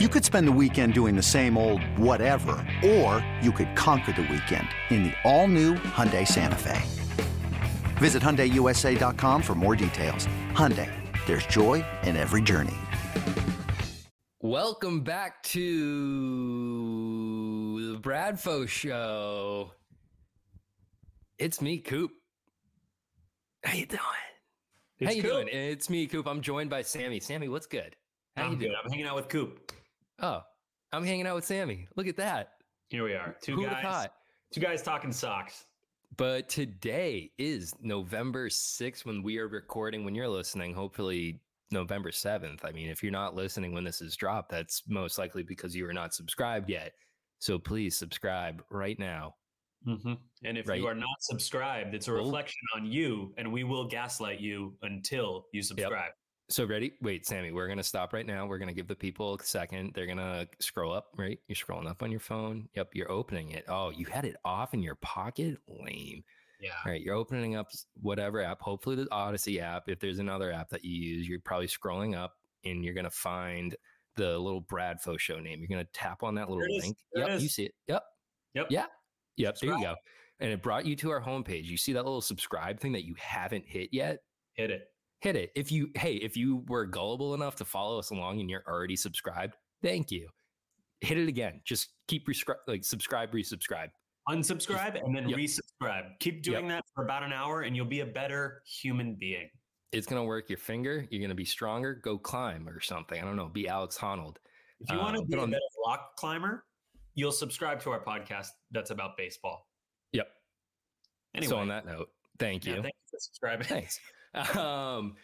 You could spend the weekend doing the same old whatever, or you could conquer the weekend in the all-new Hyundai Santa Fe. Visit HyundaiUSA.com for more details. Hyundai, there's joy in every journey. Welcome back to the Bradfo Show. It's me, Coop. How you doing? It's How you Coop. doing? It's me, Coop. I'm joined by Sammy. Sammy, what's good? How I'm you good. doing? I'm hanging out with Coop. Oh, I'm hanging out with Sammy. Look at that. Here we are. Two Who guys. Two guys talking socks. But today is November 6th when we are recording. When you're listening, hopefully November 7th. I mean, if you're not listening when this is dropped, that's most likely because you are not subscribed yet. So please subscribe right now. Mm-hmm. And if Right. you are not subscribed, it's a Well- reflection on you, and we will gaslight you until you subscribe. So ready? Wait, Sammy, we're gonna stop right now. We're gonna give the people a second. They're gonna scroll up, right? You're scrolling up on your phone. Yep, you're opening it. Oh, you had it off in your pocket? Lame. Yeah. All right, you're opening up whatever app, hopefully the Audacy app. If there's another app that you use, you're probably scrolling up and you're gonna find the little Bradfo show name. You're gonna tap on that little There it is. link. Yep, you see it. Yep. Yep. Yeah. Yep. There you go. And it brought you to our homepage. You see that little subscribe thing that you haven't hit yet? Hit it. Hit it. If you hey, if you were gullible enough to follow us along and you're already subscribed, thank you. Hit it again. Just keep rescri- like subscribe, resubscribe. Unsubscribe and then Yep. resubscribe. Keep doing that for about an hour, and you'll be a better human being. It's gonna work your finger. You're gonna be stronger. Go climb or something. I don't know. Be Alex Honnold. If you want Uh, to be a better rock climber, you'll subscribe to our podcast that's about baseball. Yep. Anyway, So on that note, thank yeah, you. thank you for subscribing. Thanks. Um,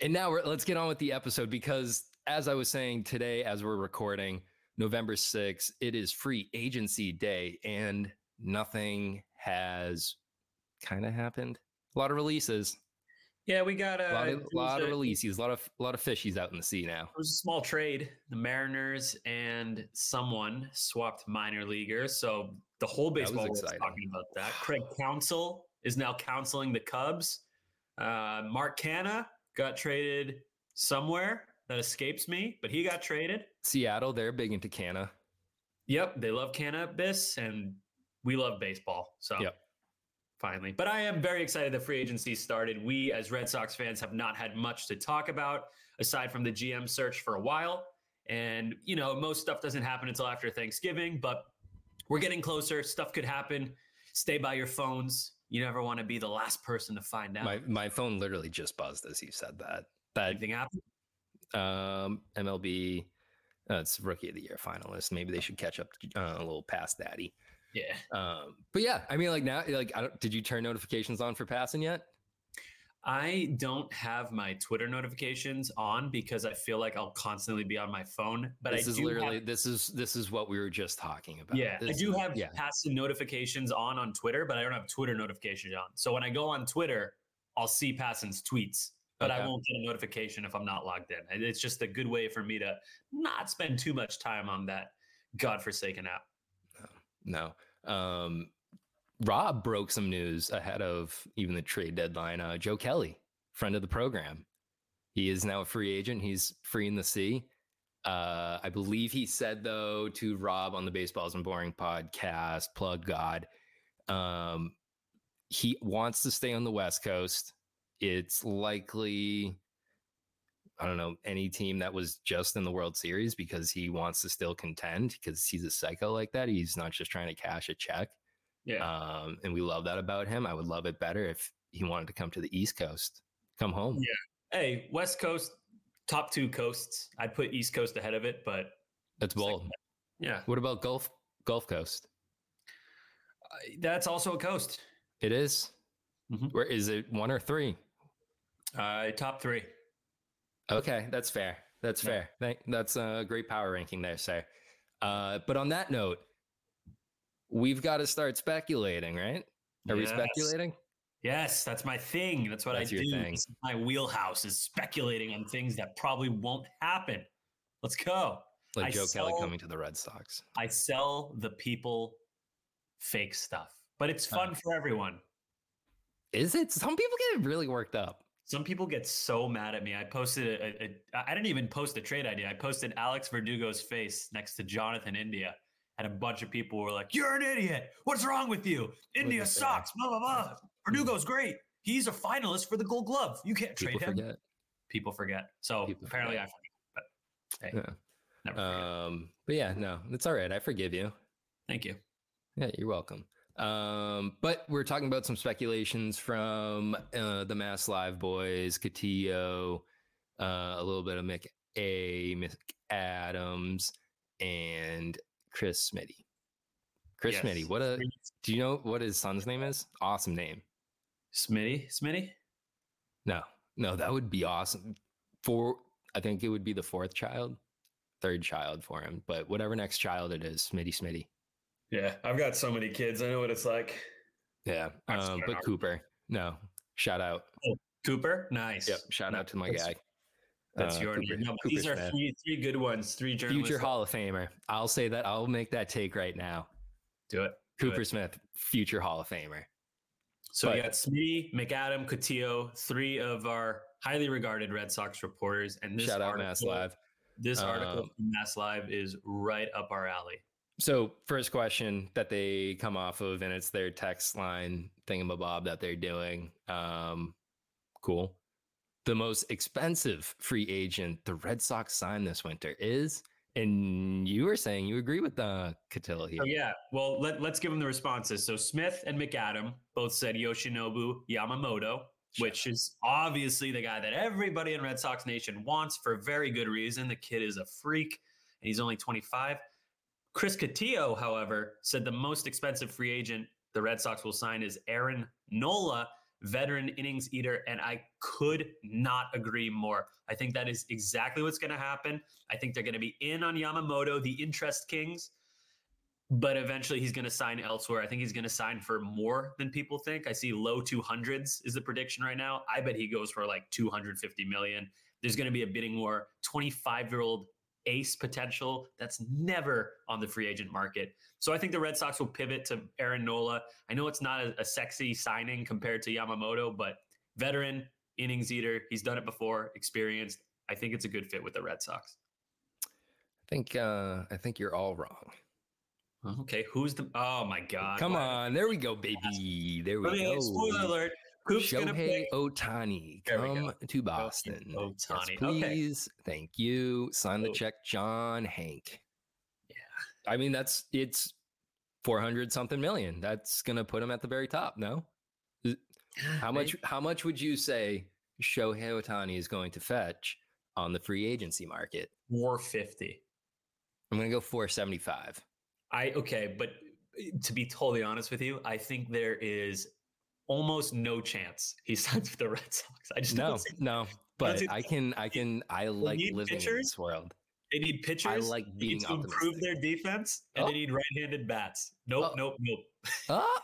and now let's get on with the episode because, as I was saying today, as we're recording November 6th, it is free agency day and nothing has kind of happened. A lot of releases, Yeah, we got a lot of, lot of releases, a lot of, a lot of fishies out in the sea now. It was a small trade. The Mariners and someone swapped minor leaguers. So the whole baseball was exciting. talking about that. Craig Counsell is now counseling the Cubs. Uh, Mark Canha got traded somewhere that escapes me, but he got traded. Seattle, they're big into Canna. Yep, they love Canna cannabis and we love baseball. So Yep. finally. But I am very excited the free agency started. We as Red Sox fans have not had much to talk about aside from the GM search for a while. And you know, most stuff doesn't happen until after Thanksgiving, but we're getting closer. Stuff could happen. Stay by your phones. You never want to be the last person to find out. My my phone literally just buzzed as you said that. That Anything happen? um, MLB, uh, it's rookie of the year finalist. Maybe they should catch up uh, a little past Daddy. Yeah. Um, but yeah, I mean, like now, like, I don't, did you turn notifications on for Passan yet? I don't have my Twitter notifications on because I feel like I'll constantly be on my phone. But this I is do literally have this is this is what we were just talking about. Yeah, I do is- have yeah. Passan notifications on on Twitter, but I don't have Twitter notifications on. So when I go on Twitter, I'll see Passan's tweets, but I won't get a notification if I'm not logged in. It's just a good way for me to not spend too much time on that godforsaken app. No. Um, Rob broke some news ahead of even the trade deadline. Uh, Joe Kelly, friend of the program, he is now a free agent. He's free in the sea. Uh, I believe he said though to Rob on the Baseball Isn't Boring podcast, plug God, um, he wants to stay on the West Coast. It's likely, I don't know, any team that was just in the World Series because he wants to still contend because he's a psycho like that. He's not just trying to cash a check. Yeah. Um, and we love that about him. I would love it better if he wanted to come to the East Coast, come home. Yeah. hey, West Coast, top two coasts. I'd put East Coast ahead of it, but That's bold. yeah, What about Gulf Gulf Coast? I- that's also a coast. It is? Mhm. Where is it? One or three? Uh, top three. Okay, that's fair. That's Yeah. fair. Thank, that's a great power ranking there, sir. Uh, but on that note, we've got to start speculating, right? Are we speculating? Yes, that's my thing. That's what That's I your do. thing. My wheelhouse is speculating on things that probably won't happen. Let's go. Like I Joe Kelly coming to the Red Sox. I sell the people fake stuff, but it's Oh. fun for everyone. Is it? Some people get really worked up. Some people get so mad at me. I posted a, a, a I didn't even post a trade idea. I posted Alex Verdugo's face next to Jonathan India, and a bunch of people were like, "You're an idiot. What's wrong with you? India sucks." Blah blah blah. Verdugo's great. He's a finalist for the Gold Glove. You can't trade People him. forget. People forget. So People apparently forget. I forget. But hey, Yeah. never forget. Um, but yeah, no, it's all right. I forgive you. Thank you. Yeah, you're welcome. Um, but we're talking about some speculations from uh, the Mass Live boys, Cotillo, uh, a little bit of Mick A, Mick Adams, and Chris Smitty. Chris Yes. Smitty, what a do you know what his son's name is? Awesome name. Smitty, Smitty. No, no, that would be awesome. For I think it would be the fourth child, third child for him, but whatever next child it is, Smitty Smitty. Yeah, I've got so many kids. I know what it's like. Yeah. Um, but. Cooper, no. Shout out. Cooper, nice. Yep. Shout out to my That's- guy. That's Uh, your Cooper- name. No, but these are three three good ones. Three journalists. Future Hall of Famer. I'll say that. I'll make that take right now. Do it. Do Cooper it. Smith, future Hall of Famer. So But- you got Smitty, McAdam, Cotillo, three of our highly regarded Red Sox reporters. And this Shout out article, Mass Live. This article Um, from Mass Live is right up our alley. So, first question that they come off of, and it's their text line thingamabob that they're doing. Um, cool. The most expensive free agent the Red Sox signed this winter is, and you were saying you agree with the Cotillo here. Oh yeah. Well, let, let's give them the responses. So Smith and McAdam both said Yoshinobu Yamamoto, Shut which is obviously the guy that everybody in Red Sox Nation wants for very good reason. The kid is a freak and he's only 25. Chris Cotillo, however, said the most expensive free agent the Red Sox will sign is Aaron Nola, veteran innings eater. And I could not agree more. I think that is exactly what's going to happen. I think they're going to be in on Yamamoto, the interest kings but eventually he's going to sign elsewhere. I think he's going to sign for more than people think. I see low 200s is the prediction right now. I bet he goes for like 250 million. There's going to be a bidding war. 25 year old ace potential that's never on the free agent market. So I think the Red Sox will pivot to Aaron Nola. I know it's not a, a sexy signing compared to Yamamoto, but veteran innings eater. He's done it before, experienced. I think it's a good fit with the Red Sox. I think uh, I think you're all wrong. Okay, who's the? Oh my God! Come Why- on, there we go, baby. There Let we me go. spoiler alert. Coop's Shohei. Ohtani, come to Boston. Yes, Ohtani. Okay. please. Thank you. Sign the check, John Hank. Yeah. I mean, that's it's 400 something million. That's going to put him at the very top, no? How much how much would you say Shohei Ohtani is going to fetch on the free agency market? Four fifty. I'm going to go 475. I okay, but uh, to be totally honest with you, I think there is almost no chance he signs with the Red Sox. I just No, no, but I can I can I like living in pitchers? this world. They need pitchers. I like they need being to improve their defense, and Oh. they need right-handed bats. Nope, Oh. nope, nope. Not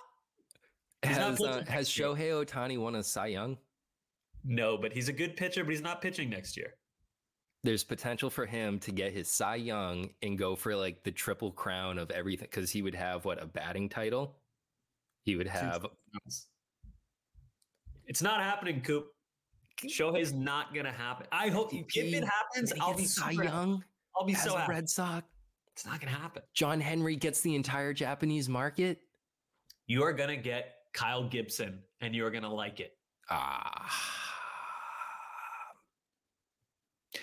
Has, uh, has. Shohei Ohtani won a Cy Young? No, but he's a good pitcher, but he's not pitching next year. There's potential for him to get his Cy Young and go for like the triple crown of everything because he would have what a batting title. He would have It's not happening, Coop. Shohei's not gonna happen. I hope if it happens, I'll be so. Young I'll be so a happy. Red Sox. It's not gonna happen. John Henry gets the entire Japanese market. You are gonna get Kyle Gibson, and you're gonna like it. Ah,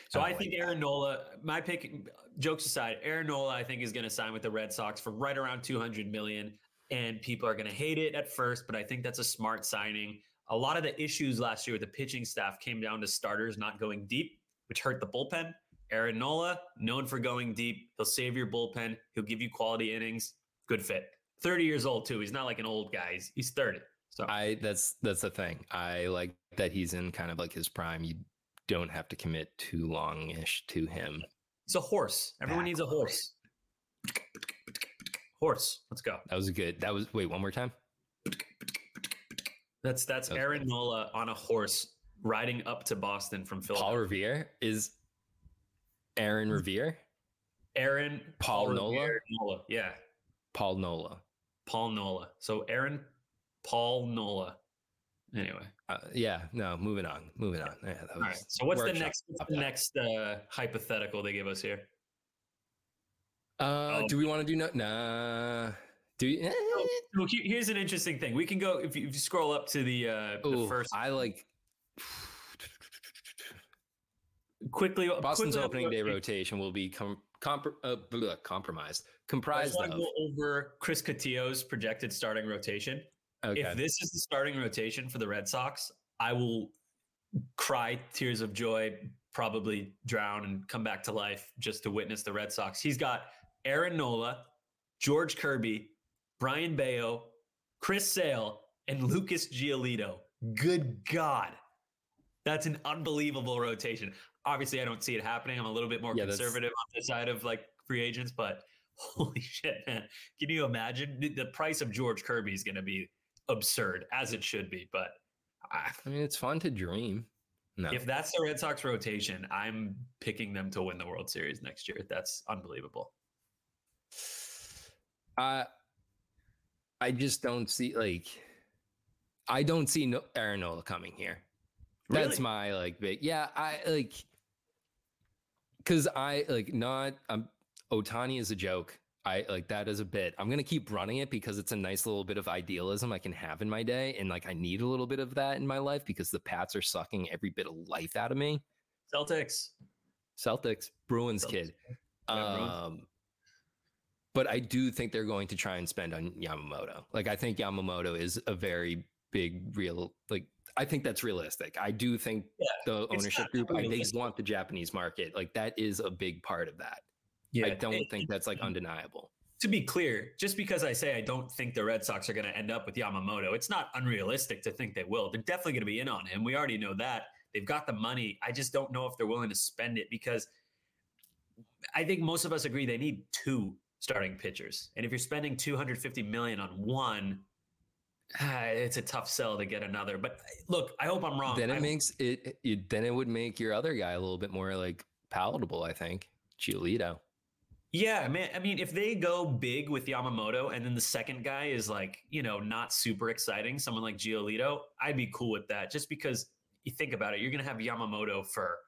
So I I, think like Aaron Nola, my pick, jokes aside, Aaron Nola, I think is going to sign with the Red Sox for right around 200 million. And people are going to hate it at first, but I think that's a smart signing. A lot of the issues last year with the pitching staff came down to starters not going deep, which hurt the bullpen. Aaron Nola, known for going deep, he'll save your bullpen. He'll give you quality innings. Good fit. 30 years old too. He's not like an old guy. He's, he's 30. So I that's that's the thing. I like that he's in kind of like his prime. You don't have to commit too long ish to him. he's a horse. Everyone needs a horse. Horse. Let's go. That was good. That was wait one more time. That's that's That's Aaron Nola on a horse riding up to Boston from Philadelphia. Paul. Revere is Aaron Revere. Aaron Paul Nola? Revere Nola. Yeah, Paul Nola. Paul Nola. So Aaron Paul Nola. Anyway, uh, yeah, no, moving on, moving on. Yeah, All right. So what's the next what's the next uh, hypothetical they give us here? Uh, oh. do we want to do no? Nah. Do you, eh. so, so here's an interesting thing. We can go if you, if you scroll up to the uh, Ooh, the first. I like quickly. Boston's quickly opening day rotation will be com- uh, compromised, comprised of. Go over Chris Cotillo's projected starting rotation. Okay. If this is the starting rotation for the Red Sox, I will cry tears of joy, probably drown and come back to life just to witness the Red Sox. He's got Aaron Nola, George Kirby, Brayan Bello, Chris Sale, and Lucas Giolito. Good God. That's an unbelievable rotation. Obviously, I don't see it happening. I'm a little bit more yeah, conservative on the side of like free agents, but holy shit, man. Can you imagine? The price of George Kirby is going to be absurd as it should be. But I, I mean, it's fun to dream. No. If that's the Red Sox rotation, I'm picking them to win the World Series next year. That's unbelievable. Uh, I just don't see like I don't see no Aaron Nola coming here. Really? That's my like big yeah. I like because I like not. Um, Ohtani is a joke. I like that as a bit. I'm gonna keep running it because it's a nice little bit of idealism I can have in my day, and like I need a little bit of that in my life because the Pats are sucking every bit of life out of me. Celtics, Celtics, Bruins Celtics. kid. Yeah, um, but I do think they're going to try and spend on Yamamoto. Like I think Yamamoto is a very big real like I think that's realistic. I do think yeah, the ownership group I, they want the Japanese market. Like that is a big part of that. Yeah, I don't it, think that's like undeniable. To be clear, just because I say I don't think the Red Sox are going to end up with Yamamoto, it's not unrealistic to think they will. They're definitely going to be in on him. We already know that. They've got the money. I just don't know if they're willing to spend it because I think most of us agree they need two starting pitchers. And if you're spending 250 million on one, ah, it's a tough sell to get another. But look, I hope I'm wrong. Then it I, makes it, it, then it would make your other guy a little bit more like palatable, I think. Giolito. Yeah, man. I mean, if they go big with Yamamoto and then the second guy is like, you know, not super exciting, someone like Giolito, I'd be cool with that just because you think about it, you're going to have Yamamoto for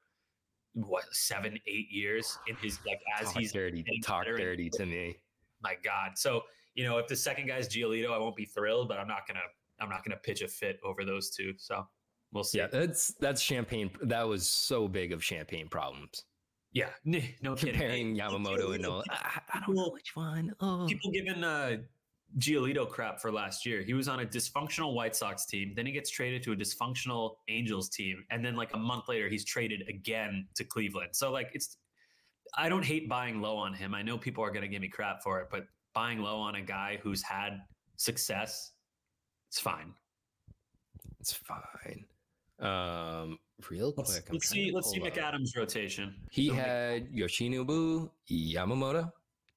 what, seven, eight years in his, like, as talk he's dirty, talk dirty to me. My God. So, you know, if the second guy's Giolito, I won't be thrilled, but I'm not to, I'm not to pitch a fit over those two. So we'll see. Yeah, that's, that's champagne. That was so big of champagne problems. Yeah, no comparing kidding. Yamamoto and Nola. I, I, don't know which one. Oh. People giving uh, Giolito crap for last year. He was on a dysfunctional White Sox team. Then he gets traded to a dysfunctional Angels team, and then like a month later, he's traded again to Cleveland. So like it's, I don't hate buying low on him. I know people are going to give me crap for it, but buying low on a guy who's had success, it's fine. It's fine. Um, real quick. Let's, let's see. Let's see McAdams' rotation. He had Yoshinobu Yamamoto,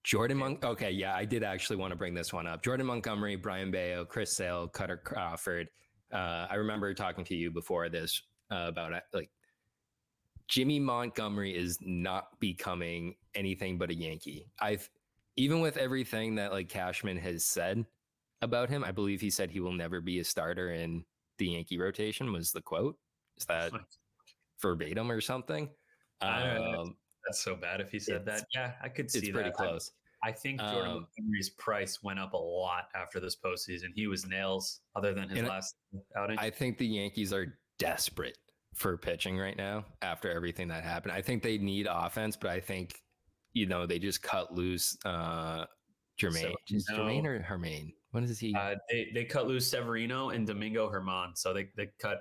Jordan Mon. Okay, yeah, I did actually want to bring this one up. Jordan Montgomery, Brayan Bello, Chris Sale, Kutter Crawford. Uh, I remember talking to you before this uh, about like Jimmy Montgomery is not becoming anything but a Yankee. I've even with everything that like Cashman has said about him, I believe he said he will never be a starter in the Yankee rotation was the quote. Is that verbatim or something? Um, that's so bad if he said that. Yeah, I could see it's pretty that. close. I, I think Jordan um, Montgomery's price went up a lot after this postseason. He was nails, other than his last outing. I think the Yankees are desperate for pitching right now after everything that happened. I think they need offense, but I think you know they just cut loose uh Jermaine. So, is no. Jermaine or Hermaine? What is he? Uh, they they cut loose Severino and Domingo Germán. so they they cut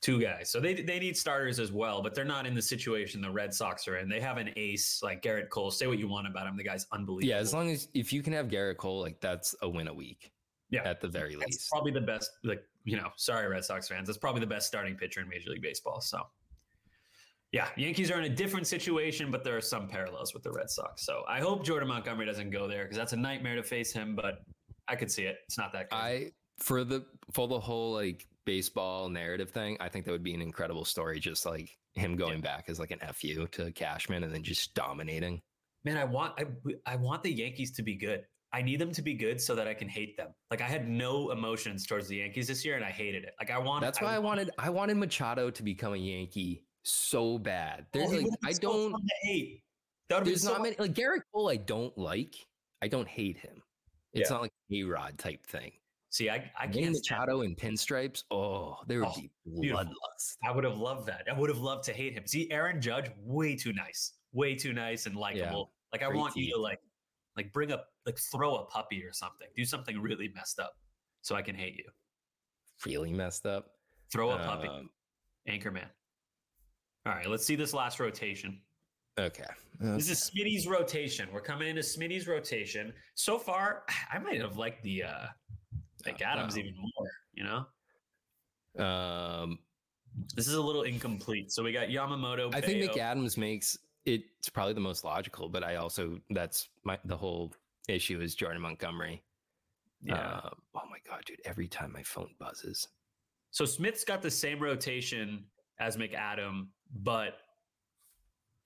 two guys. So they they need starters as well, but they're not in the situation the Red Sox are in. They have an ace like Gerrit Cole. Say what you want about him, the guy's unbelievable. Yeah, as long as if you can have Gerrit Cole, like that's a win a week. Yeah, at the very that's least, probably the best. Like you know, sorry Red Sox fans, that's probably the best starting pitcher in Major League Baseball. So. Yeah, Yankees are in a different situation, but there are some parallels with the Red Sox. So I hope Jordan Montgomery doesn't go there because that's a nightmare to face him. But I could see it. It's not that. Crazy. I for the for the whole like baseball narrative thing, I think that would be an incredible story. Just like him going yeah. back as like an fu to Cashman and then just dominating. Man, I want I I want the Yankees to be good. I need them to be good so that I can hate them. Like I had no emotions towards the Yankees this year, and I hated it. Like I want. That's why I, wanted I wanted Machado to become a Yankee so bad. Oh, There's Oh, like I so don't. hate. That would be There's so not many like Gerrit Cole. I don't like. I don't hate him. It's Yeah. not like A-Rod type thing. See, I I Manny can't. Machado in pinstripes. Oh, there would Oh, be bloodlust. I would have loved that. I would have loved to hate him. See, Aaron Judge, way too nice, way too nice and likable. like I want you to like, like bring up, like throw a puppy or something. Do something really messed up, so I can hate you. Really messed up. Throw a puppy, Um, Anchorman. All right, let's see this last rotation. okay. This is Smitty's rotation. We're coming into Smitty's rotation. So far, I might have liked the uh like Oh, Adams wow. even more, you know? Um, This is a little incomplete. So we got Yamamoto. I think Bello. McAdams makes it's probably the most logical, but I also that's my the whole issue is Jordan Montgomery. Yeah. Um, oh my god, dude! Every time my phone buzzes, So Smith's got the same rotation as McAdam, but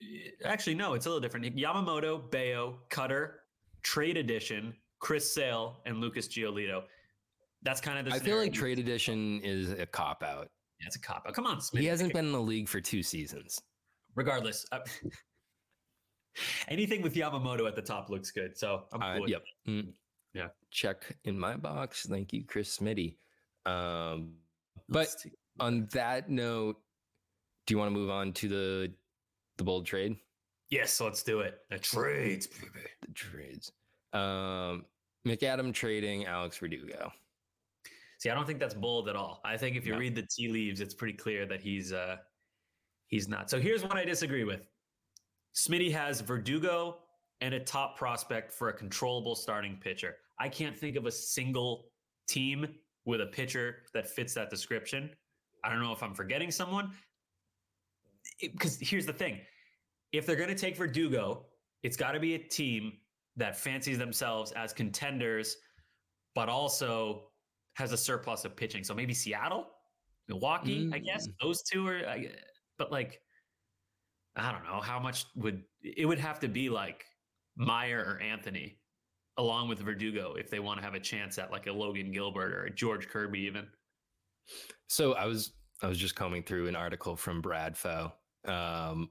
eh, actually, no, it's a little different. Yamamoto, Bello, Kutter, Trade Edition, Chris Sale, and Lucas Giolito. That's kind of the I feel like trade edition is a cop out. Yeah, it's a cop out. Come on, Smith. He hasn't been in the league for two seasons. Regardless, uh, anything with Yamamoto at the top looks good. So I'm Uh, cool yep. Mm. Yeah. Check in my box. Thank you, Chris Smitty. Um, but on that note, do you want to move on to the the bold trade? yes, let's do it. The trades, baby. The trades. Um, McAdam trading Alex Verdugo. See, I don't think that's bold at all. I think if you No. read the tea leaves, it's pretty clear that he's uh he's not. So here's what I disagree with. Smitty has Verdugo and a top prospect for a controllable starting pitcher. I can't think of a single team with a pitcher that fits that description. I don't know if I'm forgetting someone. Because here's the thing if they're going to take Verdugo, it's got to be a team that fancies themselves as contenders, but also has a surplus of pitching. So maybe Seattle, Milwaukee, I guess Mm. those two are. I, but like, I don't know how much would it would have to be like Mayer or Anthony, along with Verdugo, if they want to have a chance at like a Logan Gilbert or a George Kirby even. So I was I was just combing through an article from Bradfo. Um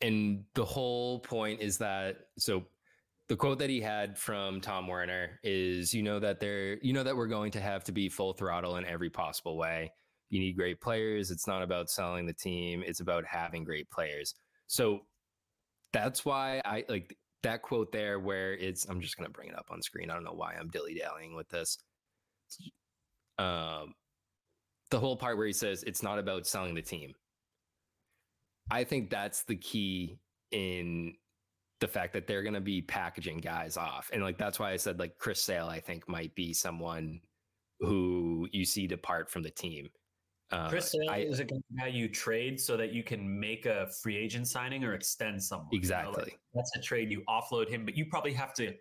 and the whole point is that so the quote that he had from Tom Werner is you know that they're you know that we're going to have to be full throttle in every possible way. You need great players. It's not about selling the team, it's about having great players. So that's why I like that quote there where it's I'm just to bring it up on screen. I don't know why I'm dilly-dallying with this. Um the whole part where he says it's not about selling the team. I think that's the key in the fact that they're going to be packaging guys off. And like that's why I said like Chris Sale I think might be someone who you see depart from the team. Uh, Chris Sale I- is a guy you trade so that you can make a free agent signing or extend someone. you know, like, Exactly. that's a trade. You offload him, but you probably have to,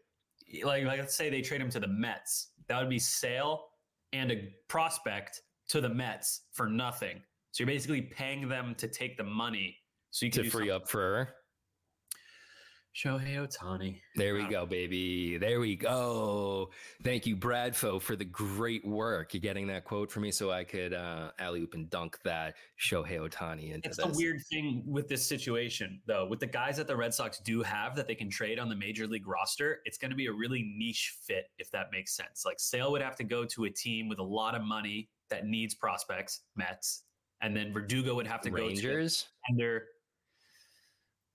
like, like let's say they trade him to the Mets. That would be sale and a prospect to the Mets for nothing. So you're basically paying them to take the money so you can to free something- up for Shohei Ohtani. There we go, baby. There we go. Thank you, Bradfo, for the great work. You're getting that quote for me so I could uh, alley oop and dunk that Shohei Ohtani into It's this. the weird thing with this situation, though. With the guys that the Red Sox do have that they can trade on the major league roster, it's going to be a really niche fit, if that makes sense. Like Sale would have to go to a team with a lot of money that needs prospects, Mets, and then Verdugo would have to go to Rangers. a contender.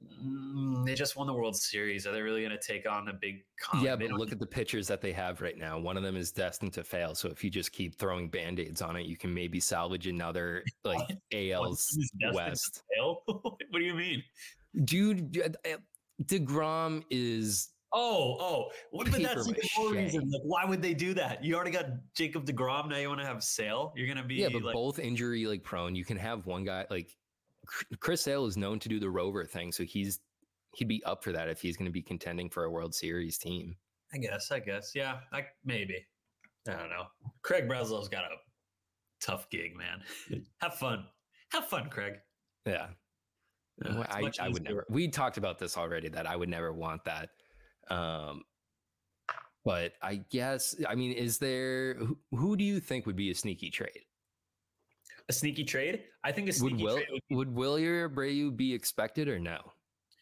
Mm, they just won the World Series. Are they really going to take on a big? Con? yeah, but look at the pitchers that they have right now. One of them is destined to fail. So if you just keep throwing band-aids on it, you can maybe salvage another like AL's team is destined to West. what do you mean? Dude, uh, DeGrom is Oh, oh, what, but that's more reason. Like, why would they do that? You already got Jacob Degrom. Now you want to have Sale. You're gonna be yeah, but like, both injury like prone. You can have one guy like Chris Sale is known to do the rover thing, so he's he'd be up for that if he's going to be contending for a World Series team. I guess, I guess, yeah, I, maybe. I don't know. Craig Breslow's got a tough gig, man. have fun, have fun, Craig. Yeah, Uh, I, I would never. We talked about this already that I would never want that. Um, But I guess, I mean, is there who, who do you think would be a sneaky trade? A sneaky trade? I think a sneaky Would Will trade would would Wilyer Abreu be expected or no?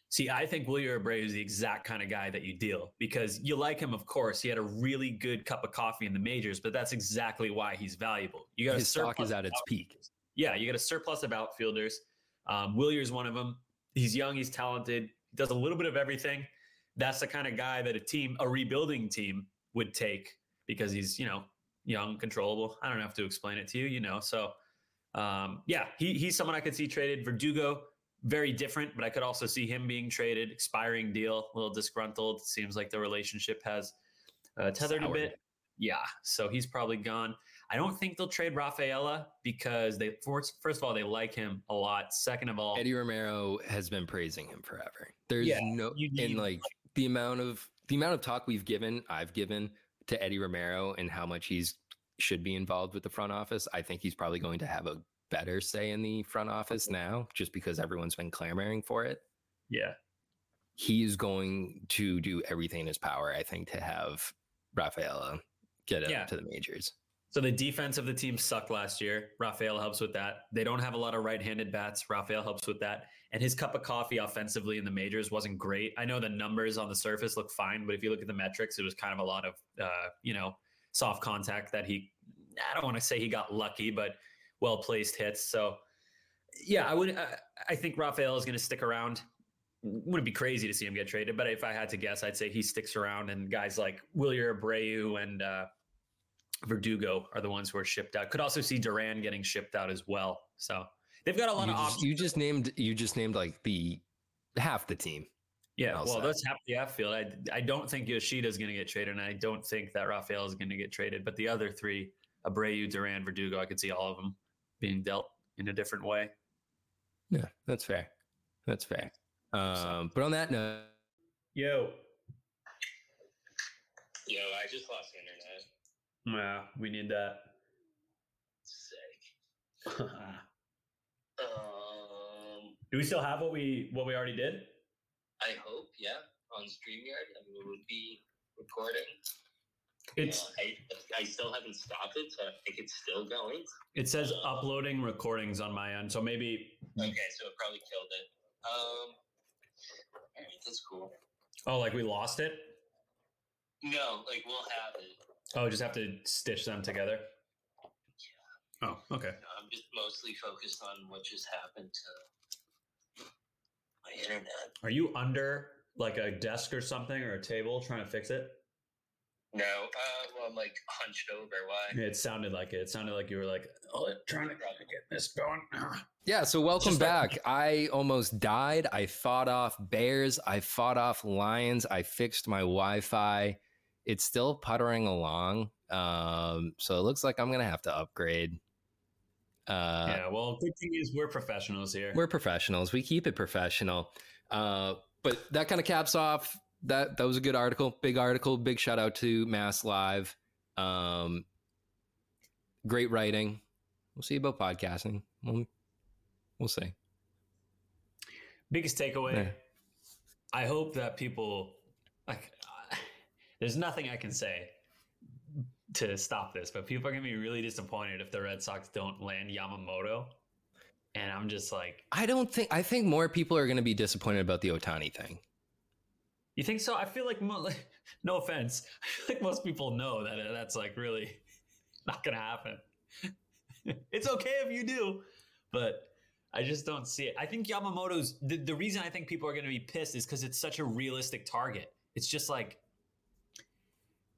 See, I think Wilyer Abreu is the exact kind of guy that you deal because you like him, of course. He had a really good cup of coffee in the majors, but that's exactly why he's valuable. You got His a stock is at its peak. Yeah, you got a surplus of outfielders. Um, Wilyer's one of them. He's young, he's talented, he does a little bit of everything. That's the kind of guy that a team, a rebuilding team, would take because he's, you know, young, controllable. I don't have to explain it to you, you know. So, um, yeah, he, he's someone I could see traded. Verdugo, very different, but I could also see him being traded, expiring deal, a little disgruntled. Seems like the relationship has uh, tethered a bit. Yeah, so he's probably gone. I don't think they'll trade Rafaela because they first, first of all they like him a lot. Second of all, Eddie Romero has been praising him forever. There's Yeah, no and like the amount of the amount of talk we've given, I've given to Eddie Romero and how much he's should be involved with the front office. I think he's probably going to have a better say in the front office now, just because everyone's been clamoring for it. yeah, He's going to do everything in his power, I think, to have Rafaela get up Yeah. to the majors. So the defense of the team sucked last year. Rafael helps with that. They don't have a lot of right-handed bats. Rafael helps with that. And his cup of coffee offensively in the majors wasn't great. I know the numbers on the surface look fine, but if you look at the metrics, it was kind of a lot of uh, you know soft contact that he. I don't want to say he got lucky, but well placed hits. So yeah, I would. I, I think Rafael is going to stick around. Wouldn't be crazy to see him get traded, but if I had to guess, I'd say he sticks around. And guys like Wilyer Abreu and uh, Verdugo are the ones who are shipped out. Could also see Duran getting shipped out as well. So they've got a lot You of just, options. you just named you just named like the half the team. Yeah, Well well, said. that's half the outfield. I I don't think Yoshida is going to get traded, and I don't think that Rafael is going to get traded. But the other three, Abreu, Duran, Verdugo, I could see all of them being dealt in a different way. Yeah, that's fair. That's fair. Um, but on that note, Yo, Yo, I just lost internet. yeah, we need that. Sick. Um, Do we still have what we what we already did? I hope, yeah, on StreamYard, I mean, we would be recording. It's Uh, I, I still haven't stopped it, so I think it's still going. it says uploading recordings on my end, so maybe Okay, so it probably killed it. Um, all right, that's cool. oh, like we lost it. No, like we'll have it. Oh, just have to stitch them together. Oh, okay. I'm just mostly focused on what just happened to internet. Are you under like a desk or something or a table trying to fix it? No, uh, well, I'm like hunched over. Why? It sounded like it. It sounded like you were like, oh, trying to get this going. yeah. So welcome Just like- back. I almost died. I fought off bears. I fought off lions. I fixed my Wi-Fi. It's still puttering along. Um, so it looks like I'm gonna have to upgrade. Uh, yeah. Well, good thing is we're professionals here. we're professionals. We keep it professional. Uh, but that kind of caps off that. That was a good article. Big article. Big shout out to Mass Live. Um, great writing. We'll see about podcasting. We'll, we'll see. Biggest takeaway. Yeah. I hope that people like. Uh, there's nothing I can say to stop this, but people are gonna be really disappointed if the Red Sox don't land Yamamoto. And I'm just like, I don't think. I think more people are going to be disappointed about the Ohtani thing. You think so? I feel like, no offense, I feel like most people know that uh, that's like really not going to happen. it's okay if you do, but I just don't see it. I think Yamamoto's the, the reason I think people are going to be pissed is because it's such a realistic target. It's just like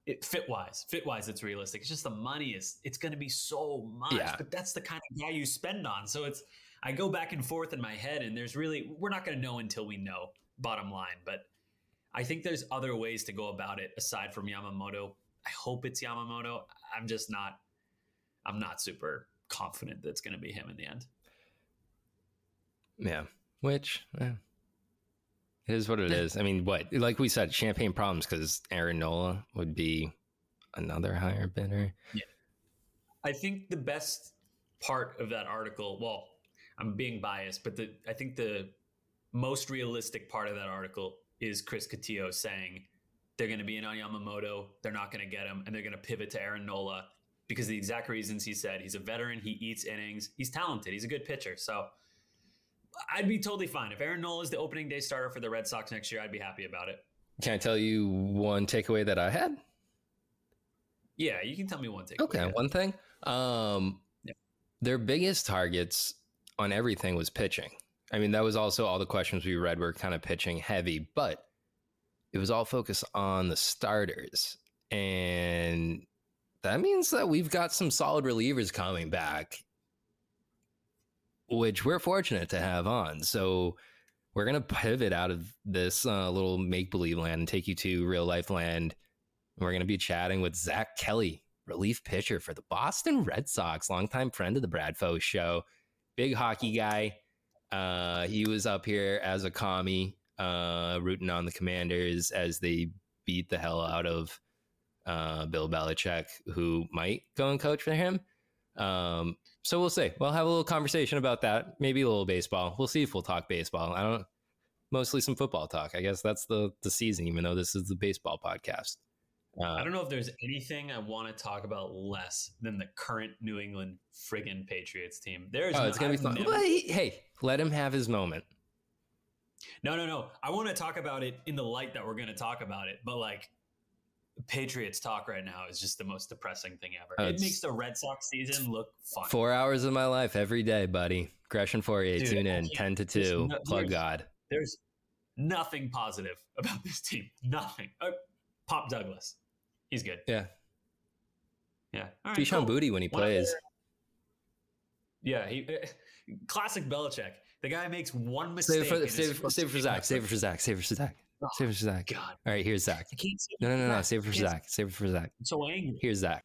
it fit wise, fit wise, it's realistic. It's just the money is it's going to be so much, Yeah. but that's the kind of guy you spend on. So it's I go back and forth in my head, and there's really we're not going to know until we know. Bottom line, but I think there's other ways to go about it aside from Yamamoto. I hope it's Yamamoto. I'm just not. I'm not super confident that it's going to be him in the end. Yeah. Which eh, it is what it is. I mean, what like we said, champagne problems because Aaron Nola would be another higher bidder. Yeah, I think the best part of that article, well, I'm being biased, but the I think the most realistic part of that article is Chris Cotillo saying they're going to be in on Yamamoto. They're not going to get him, and they're going to pivot to Aaron Nola because the exact reasons he said he's a veteran, he eats innings, he's talented, he's a good pitcher. So I'd be totally fine if Aaron Nola is the opening day starter for the Red Sox next year. I'd be happy about it. Can I tell you one takeaway that I had? Yeah, you can tell me one thing. Okay, one thing. Um, Yeah. Their biggest targets on everything was pitching. I mean, that was also all the questions we read were kind of pitching heavy, but it was all focused on the starters. And that means that we've got some solid relievers coming back, which we're fortunate to have on. So we're going to pivot out of this uh, little make believe land and take you to real life land. We're going to be chatting with Zack Kelly, relief pitcher for the Boston Red Sox, longtime friend of the Bradfo show, big hockey guy. Uh, he was up here as a commie, uh, rooting on the Commanders as they beat the hell out of uh, Bill Belichick, who might go and coach for him. Um, so we'll see. We'll have a little conversation about that. Maybe a little baseball. We'll see if we'll talk baseball. I don't. Mostly some football talk. I guess that's the the season. Even though this is the baseball podcast. Uh, I don't know if there's anything I want to talk about less than the current New England friggin' Patriots team. There's oh, no, it's gonna be I've fun. never- Well, he- hey, let him have his moment. No, no, no. I want to talk about it in the light that we're going to talk about it, but like Patriots talk right now is just the most depressing thing ever. Oh, it makes the Red Sox season look fun. Four hours of my life every day, buddy. Gresh and Fauria, Dude, tune in ten to two. no- Plug God. There's nothing positive about this team. Nothing. Uh, Pop Douglas, he's good. Yeah, Yeah. All right, Kayshon cool. Boutte when he One plays. their- Yeah, he classic Belichick. The guy makes one Save mistake. it for save, save it for Zack. Save it for Zack. Save it for Zack. Oh, Save it for Zack. God, All right, here's Zack. I can't. say No, no, no, no. Save it for Zack. Save it for Zack. I'm so angry. Here's Zack.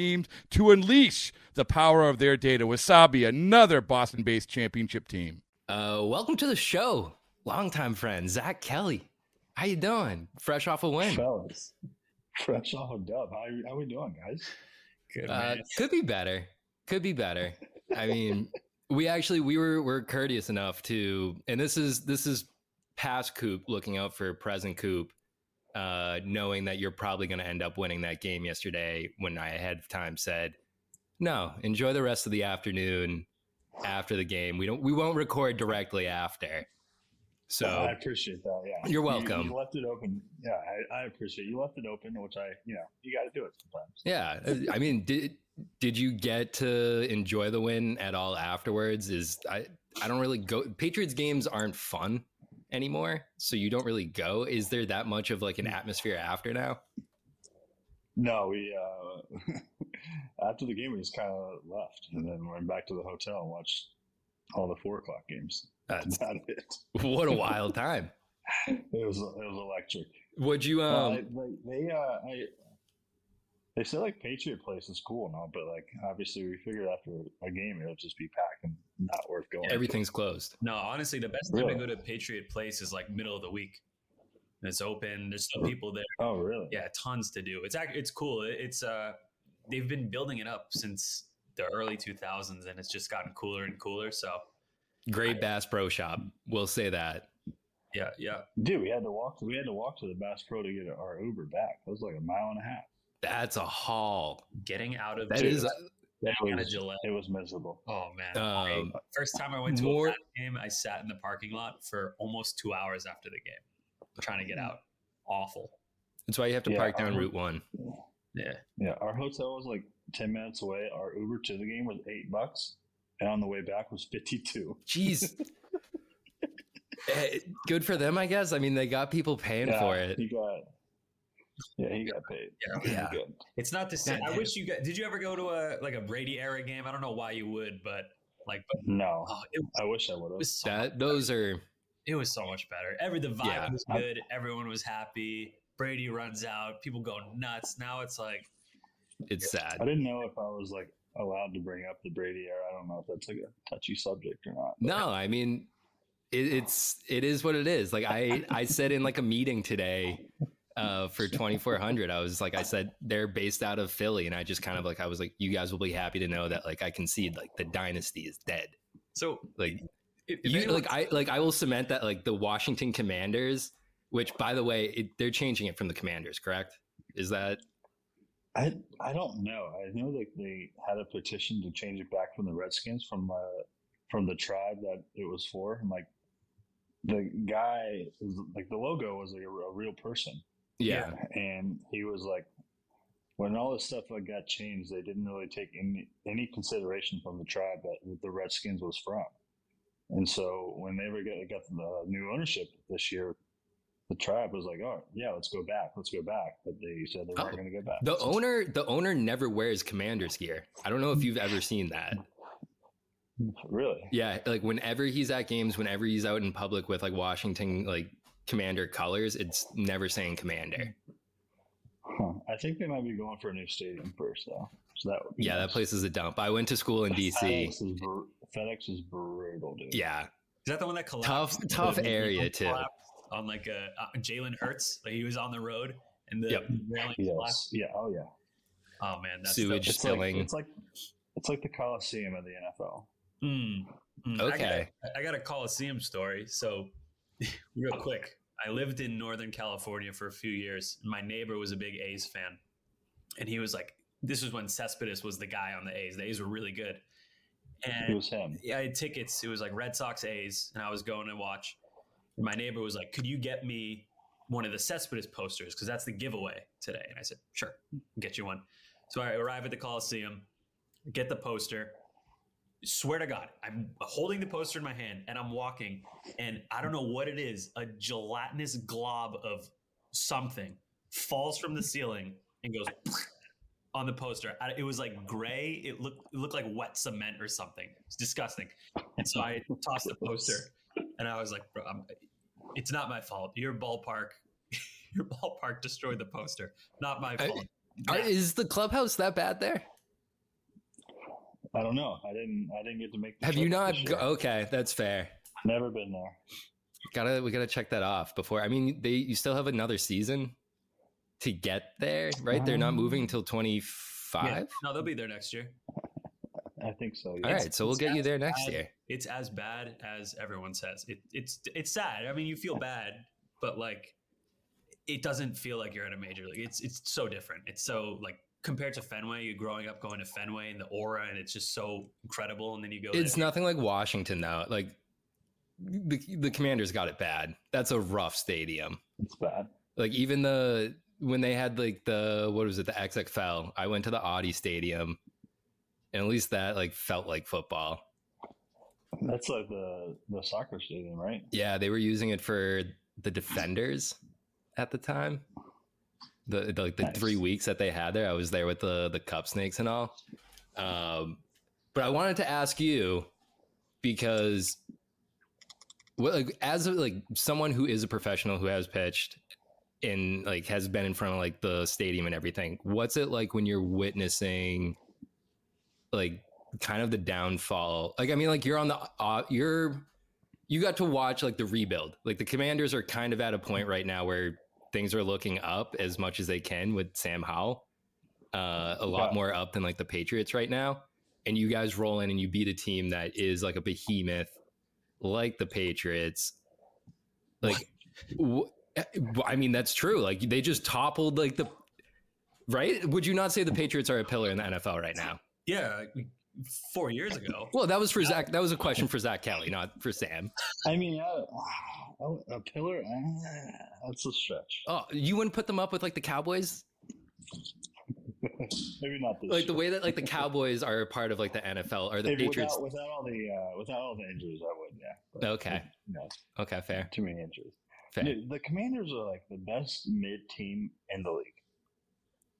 to unleash the power of their data. Wasabi, another Boston based championship team. Uh, welcome to the show, longtime friend Zack Kelly. How you doing? Fresh off a win. Fellas, fresh off a dub. How, are how we doing, guys? Good Uh, could be better. Could be better. I mean, we actually we were we're courteous enough to, and this is this is past Coop looking out for present Coop, uh, knowing that you're probably going to end up winning that game yesterday. When I ahead of time said, no, enjoy the rest of the afternoon after the game. We don't we won't record directly after. So I appreciate that. Yeah, You're You- welcome. You, left it open. Yeah, I, I appreciate you left it open, which I, you know, you got to do it sometimes. Yeah, I mean, did did you get to enjoy the win at all afterwards? Is I I don't really go. Patriots games aren't fun anymore, so you don't really go. Is there that much of like an atmosphere after now? No, we uh after the game we just kind of left, and then went back to the hotel and watched all the four o'clock games. That's about it. what a wild time. It was it was electric. Would you Uh, um? like they uh, I, they say like Patriot Place is cool and all, but like obviously we figured after a game it'll just be packed and not worth going. to. Everything's closed. No, honestly, the best time Really? to go to Patriot Place is like middle of the week. And It's open. There's still people there. Oh really? Yeah, tons to do. It's actually it's cool. It's uh, they've been building it up since the early 2000s, and it's just gotten cooler and cooler. So Great Bass Pro Shop. We'll say that. yeah, yeah. Dude, we had to walk. We had to walk to the Bass Pro to get our Uber back. It was like a mile and a half. That's a haul. Getting out of That Gillette- is It getting out of was, Gillette. it was miserable. Oh man! I- um. first time I went to more- a Pat game, I sat in the parking lot for almost two hours after the game, trying to get out. Awful. That's why you have to Yeah, park down our- Route One. Yeah. Yeah, our hotel was like ten minutes away. Our Uber to the game was eight bucks, and on the way back was fifty two. Jeez. Eh, Good for them, I guess. I mean, they got people paying for it. He got. Yeah, he got paid. Yeah. Yeah. Good. It's not the same. I wish you got. Did you ever go to a like a Brady era game? I don't know why you would, but like, but No, oh, it, I wish I would have. was so That those are it was so much better. Every the vibe Yeah. was good. Everyone was happy. Brady runs out. People go nuts. Now it's like it's sad. I didn't know if I was like allowed to bring up the Brady era. I don't know if that's like a touchy subject or not. No, I mean, it, it's it is what it is. Like I I said in like a meeting today uh, for twenty four hundred, I was like I said they're based out of Philly, and I just kind of like I was like you guys will be happy to know that like I concede like the dynasty is dead. so. Like If, if you anyone- like I like I will cement that like the Washington Commanders, which by the way it, they're changing it from the Commanders, correct? Is that I I don't know. I know that they had a petition to change it back from the Redskins from uh, from the tribe that it was for. And like the guy, is, like the logo was like a, a real person, yeah? and he was like, when all this stuff like got changed, they didn't really take any any consideration from the tribe that the Redskins was from. And so when they were got, got the new ownership this year, the tribe was like, "Oh yeah, let's go back, let's go back." But they said they weren't Oh, going to go back. The owner the owner never wears Commanders gear. I don't know if you've ever seen that. really? Yeah, like whenever he's at games, whenever he's out in public with like Washington like commander colors, it's never saying commander. Huh. I think they might be going for a new stadium first, though. So that would be Yeah, that place is a dump. I went to school in DC. FedEx is, br- FedEx is brutal, dude. Yeah. Is that the one that collapsed? Tough tough The- the- area too. On like a uh, Jalen Hurts, like he was on the road and the Yep. railing Yes. collapsed. Yeah. Oh yeah. Oh man, that's Sewage the- It's like, it's like it's like the Coliseum of the NFL. Mm, mm. I Okay. got, I got a Coliseum story. So, real quick, I lived in Northern California for a few years. My neighbor was a big A's fan, and he was like, "This was when Cespedes was the guy on the A's. The A's were really good." It And was him. yeah, I had tickets. It was like Red Sox A's, and I was going to watch. And my neighbor was like, "Could you get me one of the Cespedes posters? Because that's the giveaway today." And I said, "Sure, get you one." So I arrive at the Coliseum, get the poster. Swear to God, I'm holding the poster in my hand and I'm walking, and I don't know what it is. A gelatinous glob of something falls from the ceiling and goes on the poster. It was like gray. It looked it looked like wet cement or something. It's disgusting. And so I tossed the poster, and I was like, "Bro, I'm, it's not my fault. Your ballpark, your ballpark destroyed the poster. Not my I- fault." Are, Yeah. is the clubhouse that bad there? I don't know. I didn't. I didn't get to make. The Have you not? this Go- okay, that's fair. Never been there. Gotta we gotta check that off before. I mean, they you still have another season to get there, right? They're not Um, moving until twenty five. No, they'll be there next year. I think so. All Yeah. right, so we'll get you there next bad- year. It's as bad as everyone says. It, it's it's sad. I mean, you feel bad, but like, it doesn't feel like you're at a major league. It's it's so different. It's so like compared to Fenway. you're growing up going to Fenway and the aura, and it's just so incredible. And then you go. It's there. nothing like Washington though. Like the the Commanders got it bad. That's a rough stadium. It's bad. Like even the when they had like the what was it the XFL? I went to the Audi Stadium, and at least that like felt like football. That's like the the soccer stadium, right? Yeah, they were using it for the defenders at the time. The, the like the Nice. three weeks that they had there, I was there with the the cup snakes and all. Um, but I wanted to ask you because, well, like as a, like someone who is a professional who has pitched and like has been in front of like the stadium and everything, what's it like when you're witnessing like kind of the downfall? Like, I mean, like you're on the uh, you're you got to watch like the rebuild. Like the Commanders are kind of at a point right now where things are looking up as much as they can with Sam Howell. Uh, a lot Yeah. more up than like the Patriots right now. And you guys roll in and you beat a team that is like a behemoth, like the Patriots. Like, wh- I mean, that's true. Like they just toppled like the right. Would you not say the Patriots are a pillar in the NFL right now? yeah, four years ago. Well, that was for Zack. That was a question for Zack Kelly, not for Sam. I mean, I, Oh, a pillar? Ah, that's a stretch. Oh, you wouldn't put them up with like the Cowboys? Maybe not this. Like the way that like the Cowboys are a part of like the NFL or the If Patriots. Without, without all the uh, without all the injuries, I would. Yeah. But, Okay. No, Okay, fair. too many injuries. Fair. Dude, the Commanders are like the best mid team in the league.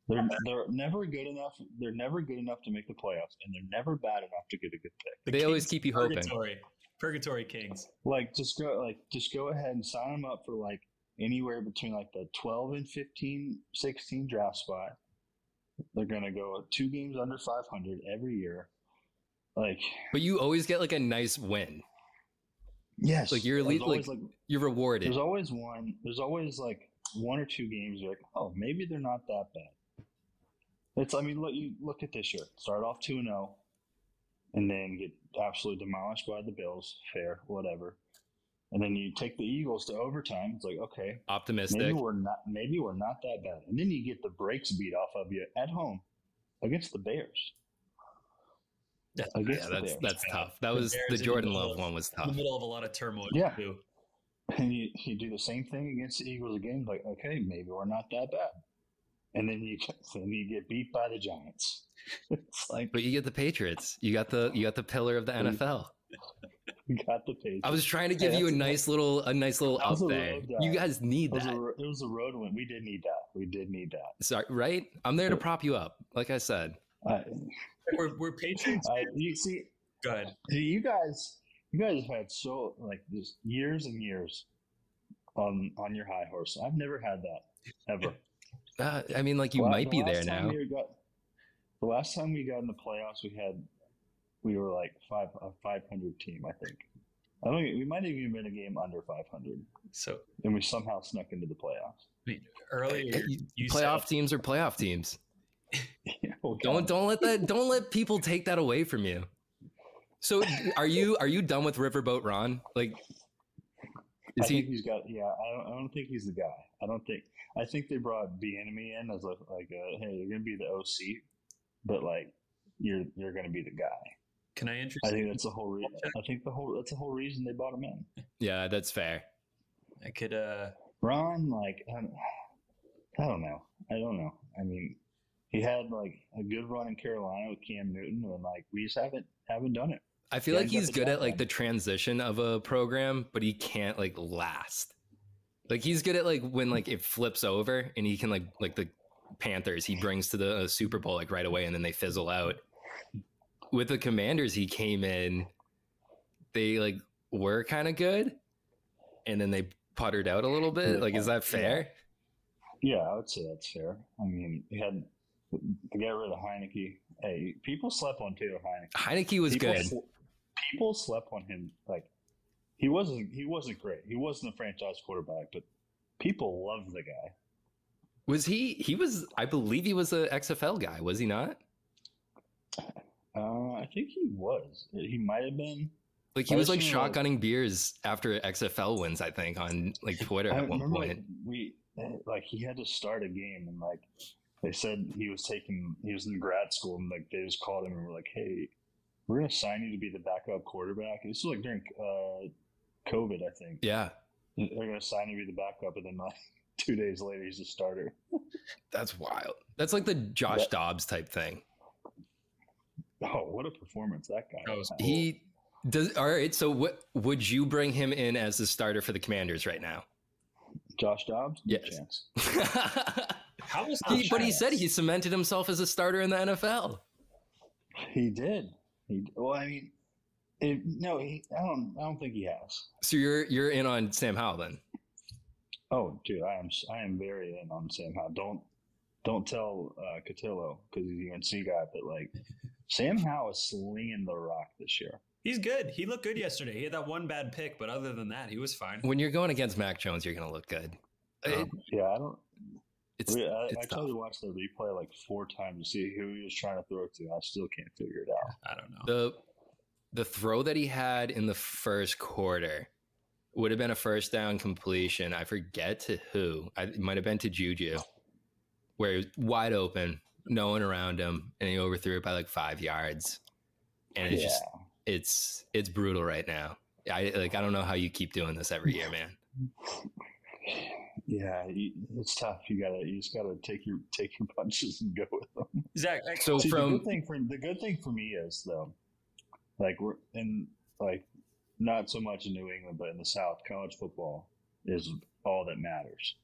They're they're never good enough. They're never good enough to make the playoffs, and they're never bad enough to get a good pick. The They always keep you hoping. Purgatory, Purgatory Kings. Like just go like just go ahead and sign them up for like anywhere between like the 12 and 15, 16 draft spot. They're gonna go two games under 500 every year. Like But you always get like a nice win. yes, Like, you're there's elite- always, like, You're rewarded. There's always one. There's always like one or two games. You're like, oh, maybe they're not that bad. It's. I mean, look. You look at this year. Start off two and zero, and then get absolutely demolished by the Bills. Fair, whatever. And then you take the Eagles to overtime. It's like, okay, optimistic. maybe Optimistic. we're not. Maybe we're not that bad. And then you get the brakes beat off of you at home against the Bears. Yeah, Against Yeah, that's Bears. that's tough. That The was Bears the in the Jordan Love of- one was tough. In the middle of a lot of turmoil. Yeah. Too. And you, you do the same thing against the Eagles again, like, okay, maybe we're not that bad. And then you then you get beat by the Giants. it's like But you get the Patriots. You got the you got the pillar of the NFL. you got the Patriots. I was trying to give Hey, you a nice little a nice little That up there. You guys need it was, that. a, it was a road win. We did need that. We did need that. Sorry, right? I'm there to prop you up. Like I said. I, We're, we're Patriots. I, you see, Go ahead. you guys, you guys have had so like just years and years on on your high horse. I've never had that ever. Uh, I mean, like you Well, might the be there now. we got, the last time we got in the playoffs, we had we were like five a five hundred team. I think. I don't. think- We might have even been a game under five hundred, So and we somehow snuck into the playoffs. I mean, earlier Hey, you playoff said, teams are playoff teams. Oh, Don't don't let that don't let people take that away from you. So are you are you done with Riverboat Ron? Like I is think he he's got. Yeah, I don't. I don't think he's the guy. I don't think. I think they brought Bieniemy in as a, like, a, hey, you're gonna be the OC, but like, you're you're gonna be the guy. Can I interest? I think that's the whole. Re- I think the whole. That's the whole reason they brought him in. Yeah, that's fair. I could. uh Ron, like, I don't, I don't know. I don't know. I mean, he had like a good run in Carolina with Cam Newton, and like we just haven't haven't done it. I feel Yeah, like he's good at like the transition of a program, but he can't like last. Like he's good at like when like it flips over and he can like like the Panthers he brings to the uh, Super Bowl like right away and then they fizzle out. With the Commanders he came in they like were kind of good and then they puttered out a little bit. Like is that fair? Yeah, I would say that's fair. I mean, he had they got rid of Heinicke. Hey, people slept on Taylor Heinicke. Heinicke was people good. sl- people slept on him. Like he wasn't. He wasn't great. He wasn't a franchise quarterback, but people loved the guy. Was he he was I believe he was a XFL guy, was he not? Uh, I think he was. He might have been. Like he I was like assume, like- shotgunning beers after XFL wins, I think, on like Twitter I at one point. we like he had to start a game, and like they said he was taking. He was in grad school, and like they just called him and were like, "Hey, we're gonna sign you to be the backup quarterback." This is like during uh, COVID, I think. Yeah, They're gonna sign you to be the backup, and then like two days later, he's a starter. that's wild. That's like the Josh That- Dobbs type thing. Oh, what a performance that guy! That was. He does. All right. So, what would you bring him in as the starter for the Commanders right now? Josh Dobbs, no Yes. chance. How was he, but he said he cemented himself as a starter in the NFL. He did. He well, I mean, it, no, he, I don't. I don't think he has. So you're you're in on Sam Howell then. Oh, dude, I am. I am very in on Sam Howell. Don't don't tell uh, Cotillo because he's a UNC guy, but like Sam Howell is slinging the rock this year. He's good. He looked good yesterday. He had that one bad pick, but other than that, he was fine. When you're going against Mac Jones, you're gonna look good. It- Yeah, I don't. It's I, I it's tried tough. to watch the replay like four times to see who he was trying to throw it to. I still can't figure it out. I don't know. the the throw that he had in the first quarter would have been a first down completion. I forget to who. I, it might have been to Juju, where he was wide open, no one around him, and he overthrew it by like five yards. And it's yeah, just it's it's brutal right now. I like I don't know how you keep doing this every year, man. Yeah, it's tough. You gotta, you just gotta take your take your punches and go with them. Zack, I- So See, the from good thing for the good thing for me is though, like we're in like not so much in New England, but in the South, college football is all that matters.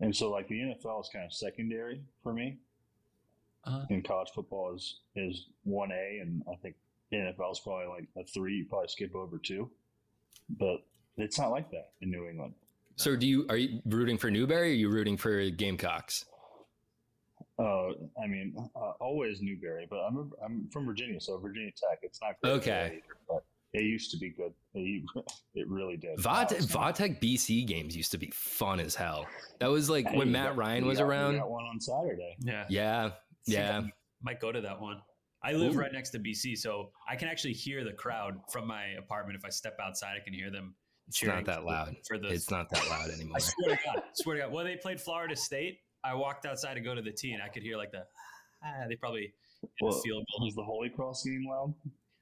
And so, like the NFL is kind of secondary for me, Uh-huh. and college football is is one A, and I think NFL is probably like a three. You probably skip over two, but it's not like that in New England. So do you are you rooting for Newberry or are you rooting for Gamecocks? Uh, I mean, uh, always Newberry, but I'm I'm from Virginia, so Virginia Tech. It's not great Okay. either, but it used to be good. It, it really did. Vod Now it's BC games used to be fun as hell. That was like Hey, when Matt got- Ryan was got- we around. got one on Saturday. yeah, Yeah, think yeah. I might go to that one. I live Ooh. right next to BC, so I can actually hear the crowd from my apartment. If I step outside, I can hear them. It's cheering not that loud. For the, It's not that loud anymore. I swear to God, swear to God. Well, they played Florida State. I walked outside to go to the tee, and I could hear like the. Ah, they probably hit a Well, field goal. was the Holy Cross game loud?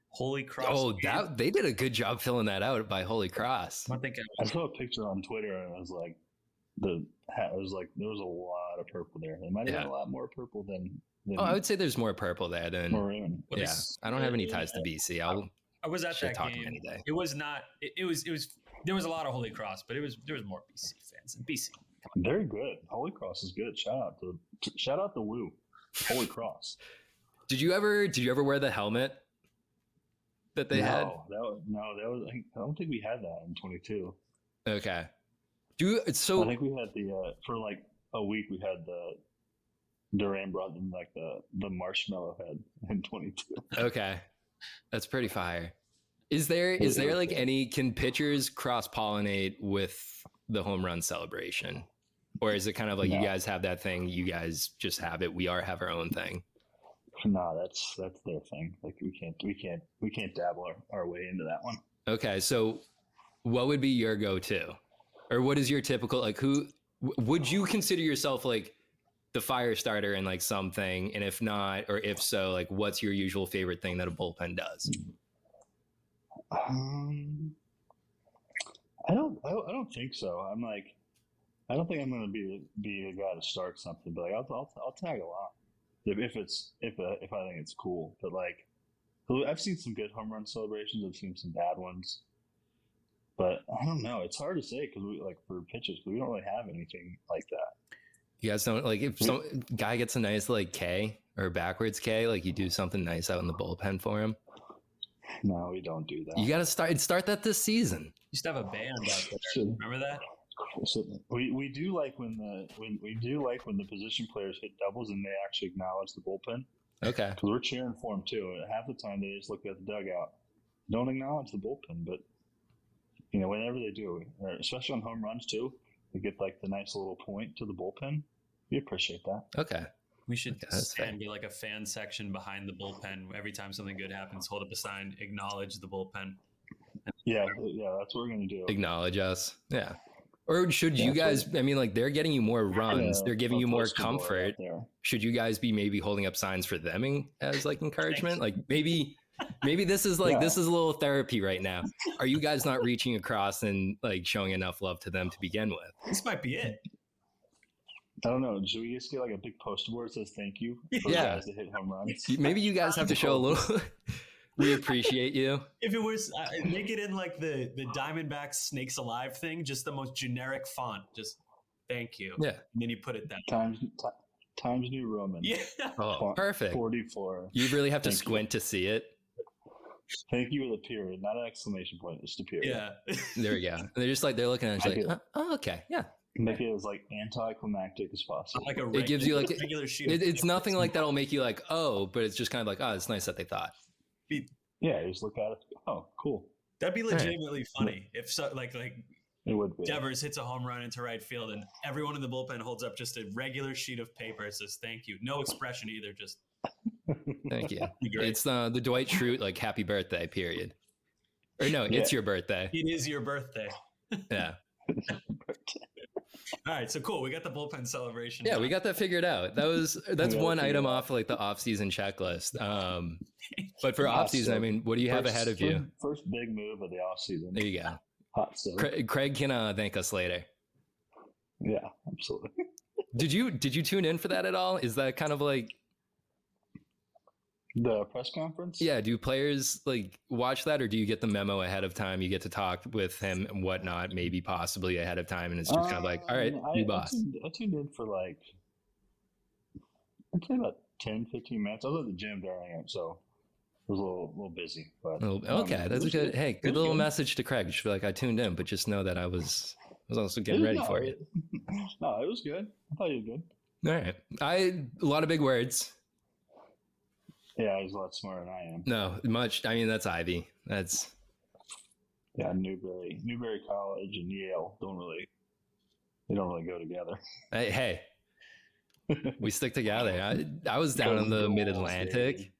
Holy Cross. Oh, game. that they did a good job filling that out by Holy Cross. I think I I saw a picture on Twitter, and it was like the hat. Was like there was a lot of purple there. There might have Yeah. been a lot more purple than than Oh, I would say there's more purple there than. maroon. Yeah, is- I don't have any ties to BC. I'll I was at shit that game. any day. It was not. It, it was. It was. There was a lot of Holy Cross, but it was. There was more BC fans in BC. Very good. Holy Cross is good. Shout out to shout out to Woo. Holy Cross. Did you ever? Did you ever wear the helmet that they no, had? that was, no, that was. I don't think we had that in 22. Okay. Do you, I so? think we had the uh, for like a week. We had the Duran brought them like the the marshmallow head in 22. Okay, that's pretty fire. Is there is there like any can pitchers cross pollinate with the home run celebration, or is it kind of like you guys have that thing, you guys just have it, we are have our own thing? No, that's that's their thing. Like we can't we can't we can't dabble our, our way into that one. Okay, so what would be your go-to, or what is your typical like? Who would you consider yourself like the fire starter in like something? And if not, or if so, like what's your usual favorite thing that a bullpen does? Um, I don't I I don't think so. I'm like I don't think I'm going to be be a guy to start something, but like I'll I'll, I'll tag along if, if it's if uh, if I think it's cool. But like I've seen some good home run celebrations. I've seen some bad ones. But I don't know. It's hard to say because we like for pitches, we don't really have anything like that. You guys don't like if some guy gets a nice like K or backwards K, like you do something nice out in the bullpen for him. No, we don't do that. You got to start start that this season. Used to have a band out there. Remember that? So uh, we, we do like when the when we do like when the position players hit doubles and they actually acknowledge the bullpen Okay. because we're cheering for them too. And half the time they just look at the dugout, don't acknowledge the bullpen, but you know whenever they do, especially on home runs too, they get like the nice little point to the bullpen. We appreciate that. Okay. We should Okay, stand be like a fan section behind the bullpen. Every time something good happens, hold up a sign, acknowledge the bullpen. Yeah, yeah, that's what we're gonna do. Acknowledge us. Yeah. Or should you Yeah, guys? I mean, like they're getting you more runs. Yeah, They're giving you more poster board out comfort. Should you guys be maybe holding up signs for them as like encouragement? Like maybe, maybe this is like Yeah. this is a little therapy right now. Are you guys not reaching across and like showing enough love to them to begin with? This might be it. I don't know. Should we just get like a big poster board that says "Thank you" for Yeah. guys that hit home runs? Maybe you guys have to show a little. we appreciate you. If it was, uh, make it in like the the Diamondbacks Snakes Alive thing, just the most generic font. Just thank you. Yeah. And then you put it that. Times ti- Times New Roman. Yeah. Oh, Font perfect. Forty-four. You really have to Thank you. squint to see it. Thank you with a period, not an exclamation point, just a period. Yeah. There we go. And they're just like they're looking at it, I like, oh, oh, okay, yeah. Make it as like anticlimactic as possible. like a It gives you, like, regular sheet. It, it's nothing like that'll make you like, oh, but it's just kind of like, oh, it's nice that they thought. yeah, you just look at it. Oh, cool. That'd be right. legitimately funny if so, like like It would be. Devers hits a home run into right field, and everyone in the bullpen holds up just a regular sheet of paper. It says "Thank you." No expression either. Just Thank you. It's uh, the Dwight Schrute like happy birthday period. Or no, it's Yeah. your birthday. it is your birthday. Yeah. All right, so cool. We got the bullpen celebration. Yeah, done. we got that figured out. That was that's Yeah, one item off like the off-season checklist. Um, but for Yeah, off-season, I mean, what do you have ahead of you? First big move of the offseason. There you go. hot stove. Craig, Craig can uh, thank us later. Yeah, absolutely. Did you did you tune in for that at all? Is that kind of like The press conference? yeah? Do players like watch that, or do you get the memo ahead of time? You get to talk with him and whatnot, maybe possibly ahead of time, and it's just kind of like, all right, Um, I, new I boss. tuned, I tuned in for like, I'd say about 10, 15 minutes. I was at the gym during it, so it was a little, little busy. But Oh, um, okay, it that's a was good. Hey, good little message to Craig. Just be like, I tuned in, but just know that I was I was also getting ready no, for you. it- no, it was good. I thought you were good. All right, I a lot of big words. Yeah, he's a lot smarter than I am. No, much. I mean, that's Ivy. That's Yeah, Newberry, Newberry College and Yale don't really, they don't really go together. hey, hey, we stick together. I, I was down in the Mid Atlantic,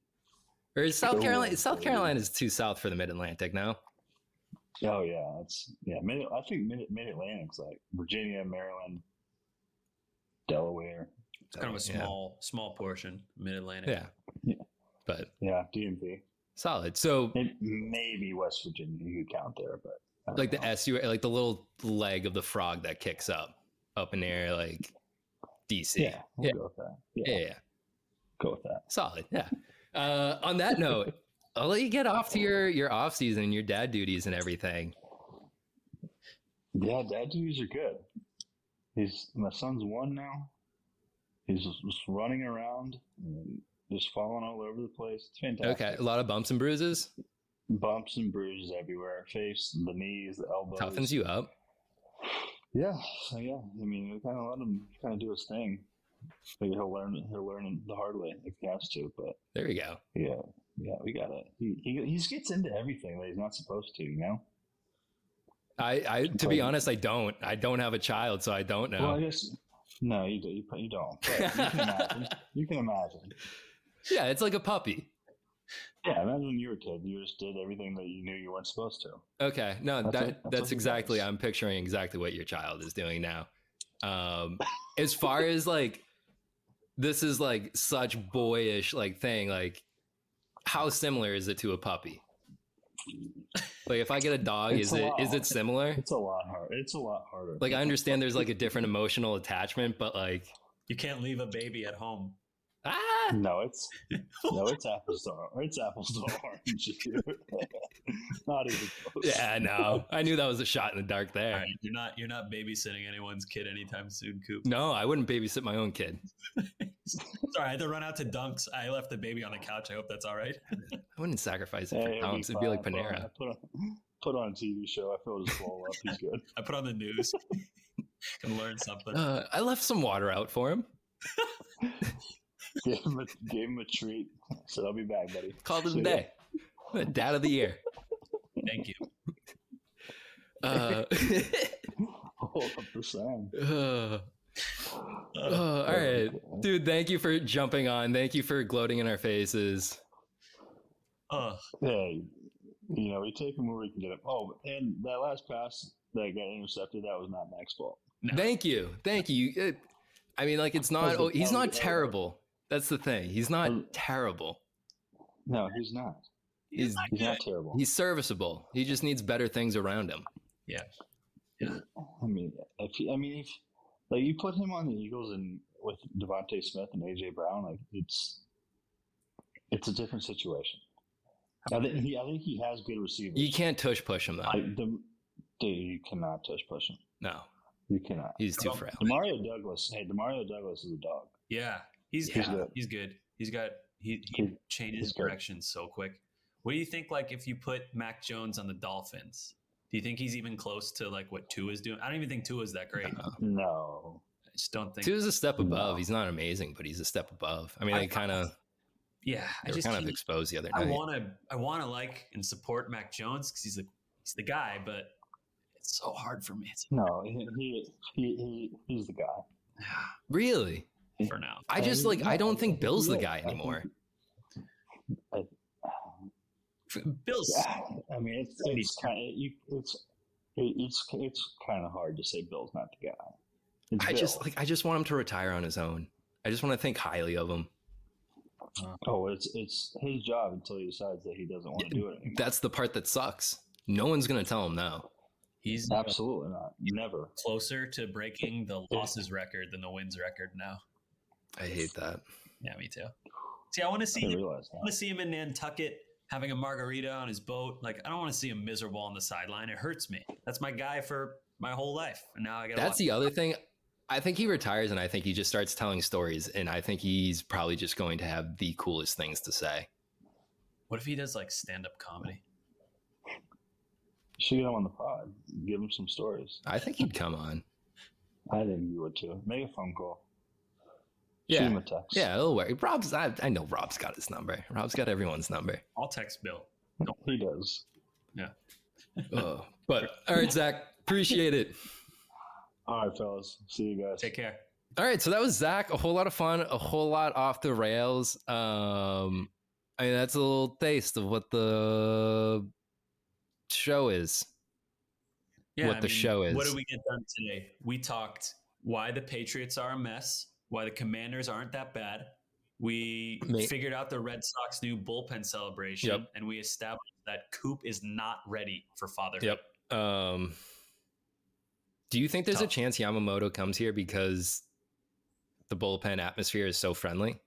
or is South Carolina? South Carolina is too south for the Mid Atlantic now. Oh yeah, it's yeah. Mid, I think Mid Mid Atlantic's like Virginia, Maryland, Delaware. It's kind of a Yeah. small small portion, Mid Atlantic. Yeah, Yeah. But Yeah, DMV. solid. So It maybe West Virginia you count there, but like the. SU, like the little leg of the frog that kicks up up in there, like DC. Yeah, we'll yeah, go with that. Yeah, yeah, yeah. go with that. solid. Yeah. Uh, on that note, I'll let you get off to your your off season, and your dad duties, and everything. Yeah, dad duties are good. He's my son's one now. He's just, just running around and just falling all over the place. It's fantastic. Okay, a lot of bumps and bruises Bumps and bruises everywhere. Face, the knees, the elbows. toughens you up. Yeah, so yeah. I mean, we kind of let him kind of do his thing. Maybe he'll learn. He'll learn the hard way if he has to. But There you go. yeah, yeah, we got it. He he, he just gets into everything that he's not supposed to. You know. I, I to be honest, I don't. I don't have a child, so I don't know. Well, I guess no, you do. You, you don't. But you can imagine. You can imagine. Yeah, it's like a puppy. Yeah, imagine when you were a kid. You just did everything that you knew you weren't supposed to. Okay, no, That's that what- that's that's, exactly. does. I'm picturing exactly what your child is doing now. Um, as far as like, this is like such boyish like thing. Like, how similar is it to a puppy? Like, if I get a dog, It's is a it lot. is it similar? It's a lot hard. It's a lot harder. Like, I understand there's like a different emotional attachment, but like, You can't leave a baby at home. Ah, No, it's no, it's apples to or- it's apples to orange. Not even close. yeah, no, I knew that was a shot in the dark there. right, you're not you're not babysitting anyone's kid anytime soon, Coop. No, I wouldn't babysit my own kid. Sorry, I had to run out to Dunks. I left the baby on the couch. I hope that's all right. I wouldn't sacrifice it for Hey, it'll dunks. It'd be like fine, fine. Panera. I Put on, put on a TV show. I feel just blow up. He's good. I put on the news. Can learn something. Uh, I left some water out for him. Gave him a, gave him a treat. Said, "I'll be back, buddy." Called it See a ya. day. Dad of the year. Thank you. Uh, Hold up the sign. uh, uh, all right, dude. Thank you for jumping on. Thank you for gloating in our faces. Uh, Hey, you know, we take him where we can get him. Oh, and that last pass that got intercepted, that was not Mac's fault. No. Thank you. Thank you. It- I mean, like, it's not. Oh, he's not terrible. That's the thing. He's Um, not terrible. No, he's not. He's He's not terrible. he's serviceable. He just needs better things around him. Yeah. Yeah. I mean, if he, I mean, if like you put him on the Eagles and with DeVonta Smith and AJ Brown, like it's it's a different situation. I think he, I think he has good receivers. You can't tush push him though. Like, the, dude, you cannot tush push him. No, You cannot. he's too Well, frail. Demario Douglas. Hey, Demario Douglas is a dog. yeah, he's He's yeah, good. he's good. He's got he, he He- changes he's good. directions so quick. What do you think? Like, if you put Mac Jones on the Dolphins, do you think he's even close to like what Tua is doing? I don't even think Tua is that great. No, I just don't think. Tua is a step above. No. He's not amazing, but he's a step above. I mean, I- they kind of yeah, I they were just kind of keep- exposed the other I night. want to I want to like and support Mac Jones because he's the he's the guy, but it's so hard for me. It's no, he he, he, he he's the guy. Really? For now. I just like I don't think Bill's the guy anymore. Bill's Yeah, I mean, it's it's kind of you, it's it's it's kind of hard to say Bill's not the guy. It's I just like I just want him to retire on his own. I just want to think highly of him. oh, it's it's his job until he decides that he doesn't want to do it anymore. That's the part that sucks. No one's gonna tell him no. He's Absolutely not. Never. closer to breaking the losses record than the wins record now. I hate that. Yeah, me too. See, I want to see didn't him, I want to see him in Nantucket having a margarita on his boat. Like, I don't want to see him miserable on the sideline. It hurts me. That's my guy for my whole life, and now I got. That's the other thing. I think he retires and I think he just starts telling stories. And I think he's probably just going to have the coolest things to say. What if he does like stand up comedy? You should get him on the pod. Give him some stories. I think he'd come on. I think you would too. Make a phone call. Shoot Yeah. him a text. Yeah, it'll work. Rob's, I, I know Rob's got his number. Rob's got everyone's number. I'll text Bill. No. He does. Yeah. Oh, but all right, Zack, appreciate it. All right, fellas. See you guys. Take care. All right, so that was Zack. A whole lot of fun, a whole lot off the rails. Um, I mean, that's a little taste of what the show is. Yeah, What the show is. What did we get done today? We talked why the Patriots are a mess, why the Commanders aren't that bad. We Ma- figured out the Red Sox new bullpen celebration, Yep. and we established that Coop is not ready for fatherhood. Yep. Um, do you think there's a chance Yamamoto comes here because the bullpen atmosphere is so friendly?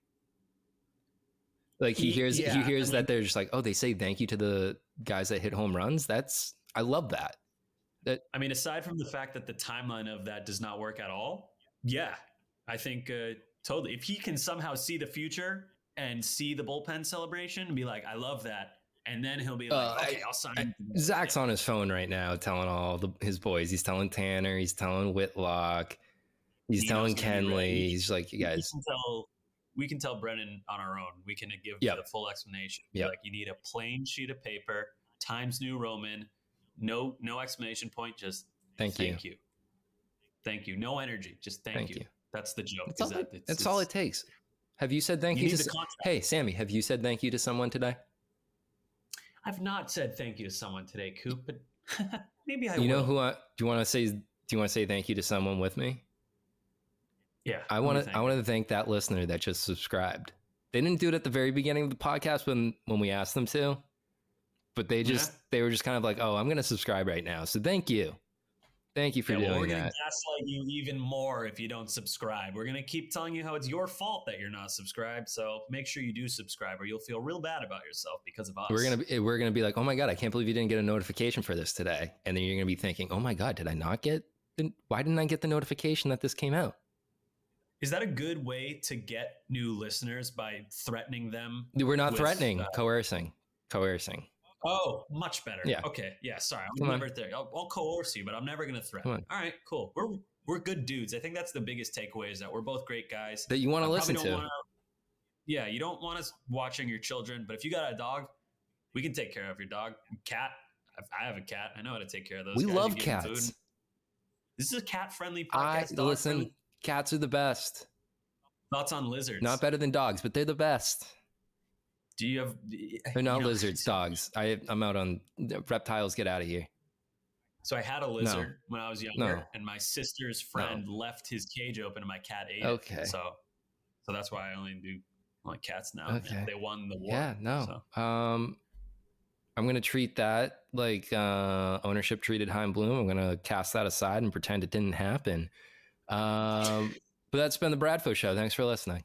Like he hears yeah, he I hears mean- that they're just like, oh, they say thank you to the guys that hit home runs. That's I love that. I mean, aside from the fact that the timeline of that does not work at all, yeah, I think uh, totally. If he can somehow see the future and see the bullpen celebration and be like, I love that. And then he'll be like, Uh, okay, I, will sign. I- you to that." Zack's on his phone right now, telling all the, his boys. He's telling Tanner. He's telling Whitlock. He's He telling Kenley. He's like, you We guys. can tell we can tell Brennan on our own. We can give Yep. the full explanation. Yep. Like you need a plain sheet of paper, Times New Roman, no no explanation point, just Thank you. thank you. Thank you. No energy, just thank, Thank you. you. That's the joke. That's, all, that it, it's- that's all it takes. Have you said thank You you, to? s- Hey, Sammy, have you said thank you to someone today? I've not said thank you to someone today, Coop, but maybe I you know who? I, do you want to say? Do you want to say thank you to someone with me? Yeah. I want to. I want to thank that listener that just subscribed. They didn't do it at the very beginning of the podcast when when we asked them to, but they just Yeah. they were just kind of like, "Oh, I'm going to subscribe right now." So thank you, thank you for Yeah, well, we're doing gonna that. gaslight you even more if you don't subscribe. We're gonna keep telling you how it's your fault that you're not subscribed. So make sure you do subscribe, or you'll feel real bad about yourself because of us. We're gonna be, we're gonna be like, "Oh my god, I can't believe you didn't get a notification for this today," and then you're gonna be thinking, "Oh my god, did I not get? the- Why didn't I get the notification that this came out?" Is that a good way to get new listeners by threatening them? We're not With, threatening, uh, coercing, coercing. Oh, much better. Yeah. Okay. Yeah. Sorry, I'm never there. I'll, I'll coerce you, but I'm never going to threaten. All right. Cool. We're we're good dudes. I think that's the biggest takeaway is that we're both great guys. That you want to listen to. wanna- yeah, you don't want us watching your children, but if you got a dog, we can take care of your dog. Cat. I have a cat. I know how to take care of those. We guys. Love cats. food. This is a cat-friendly I podcast. dog listen. friendly. Cats are the best. Thoughts on lizards? Not better than dogs, but they're the best. Do you have? They're not you know, lizards, dogs. I I'm out on reptiles. Get out of here. So I had a lizard when I was younger, No. and my sister's friend left his cage open, and my cat ate Okay. it. So, so that's why I only do like cats now. Okay. They won the war. Yeah, no. So. Um, I'm gonna treat that like uh, ownership treated Chaim Bloom. I'm gonna cast that aside and pretend it didn't happen. Um, but that's been the Bradfo Show. Thanks for listening.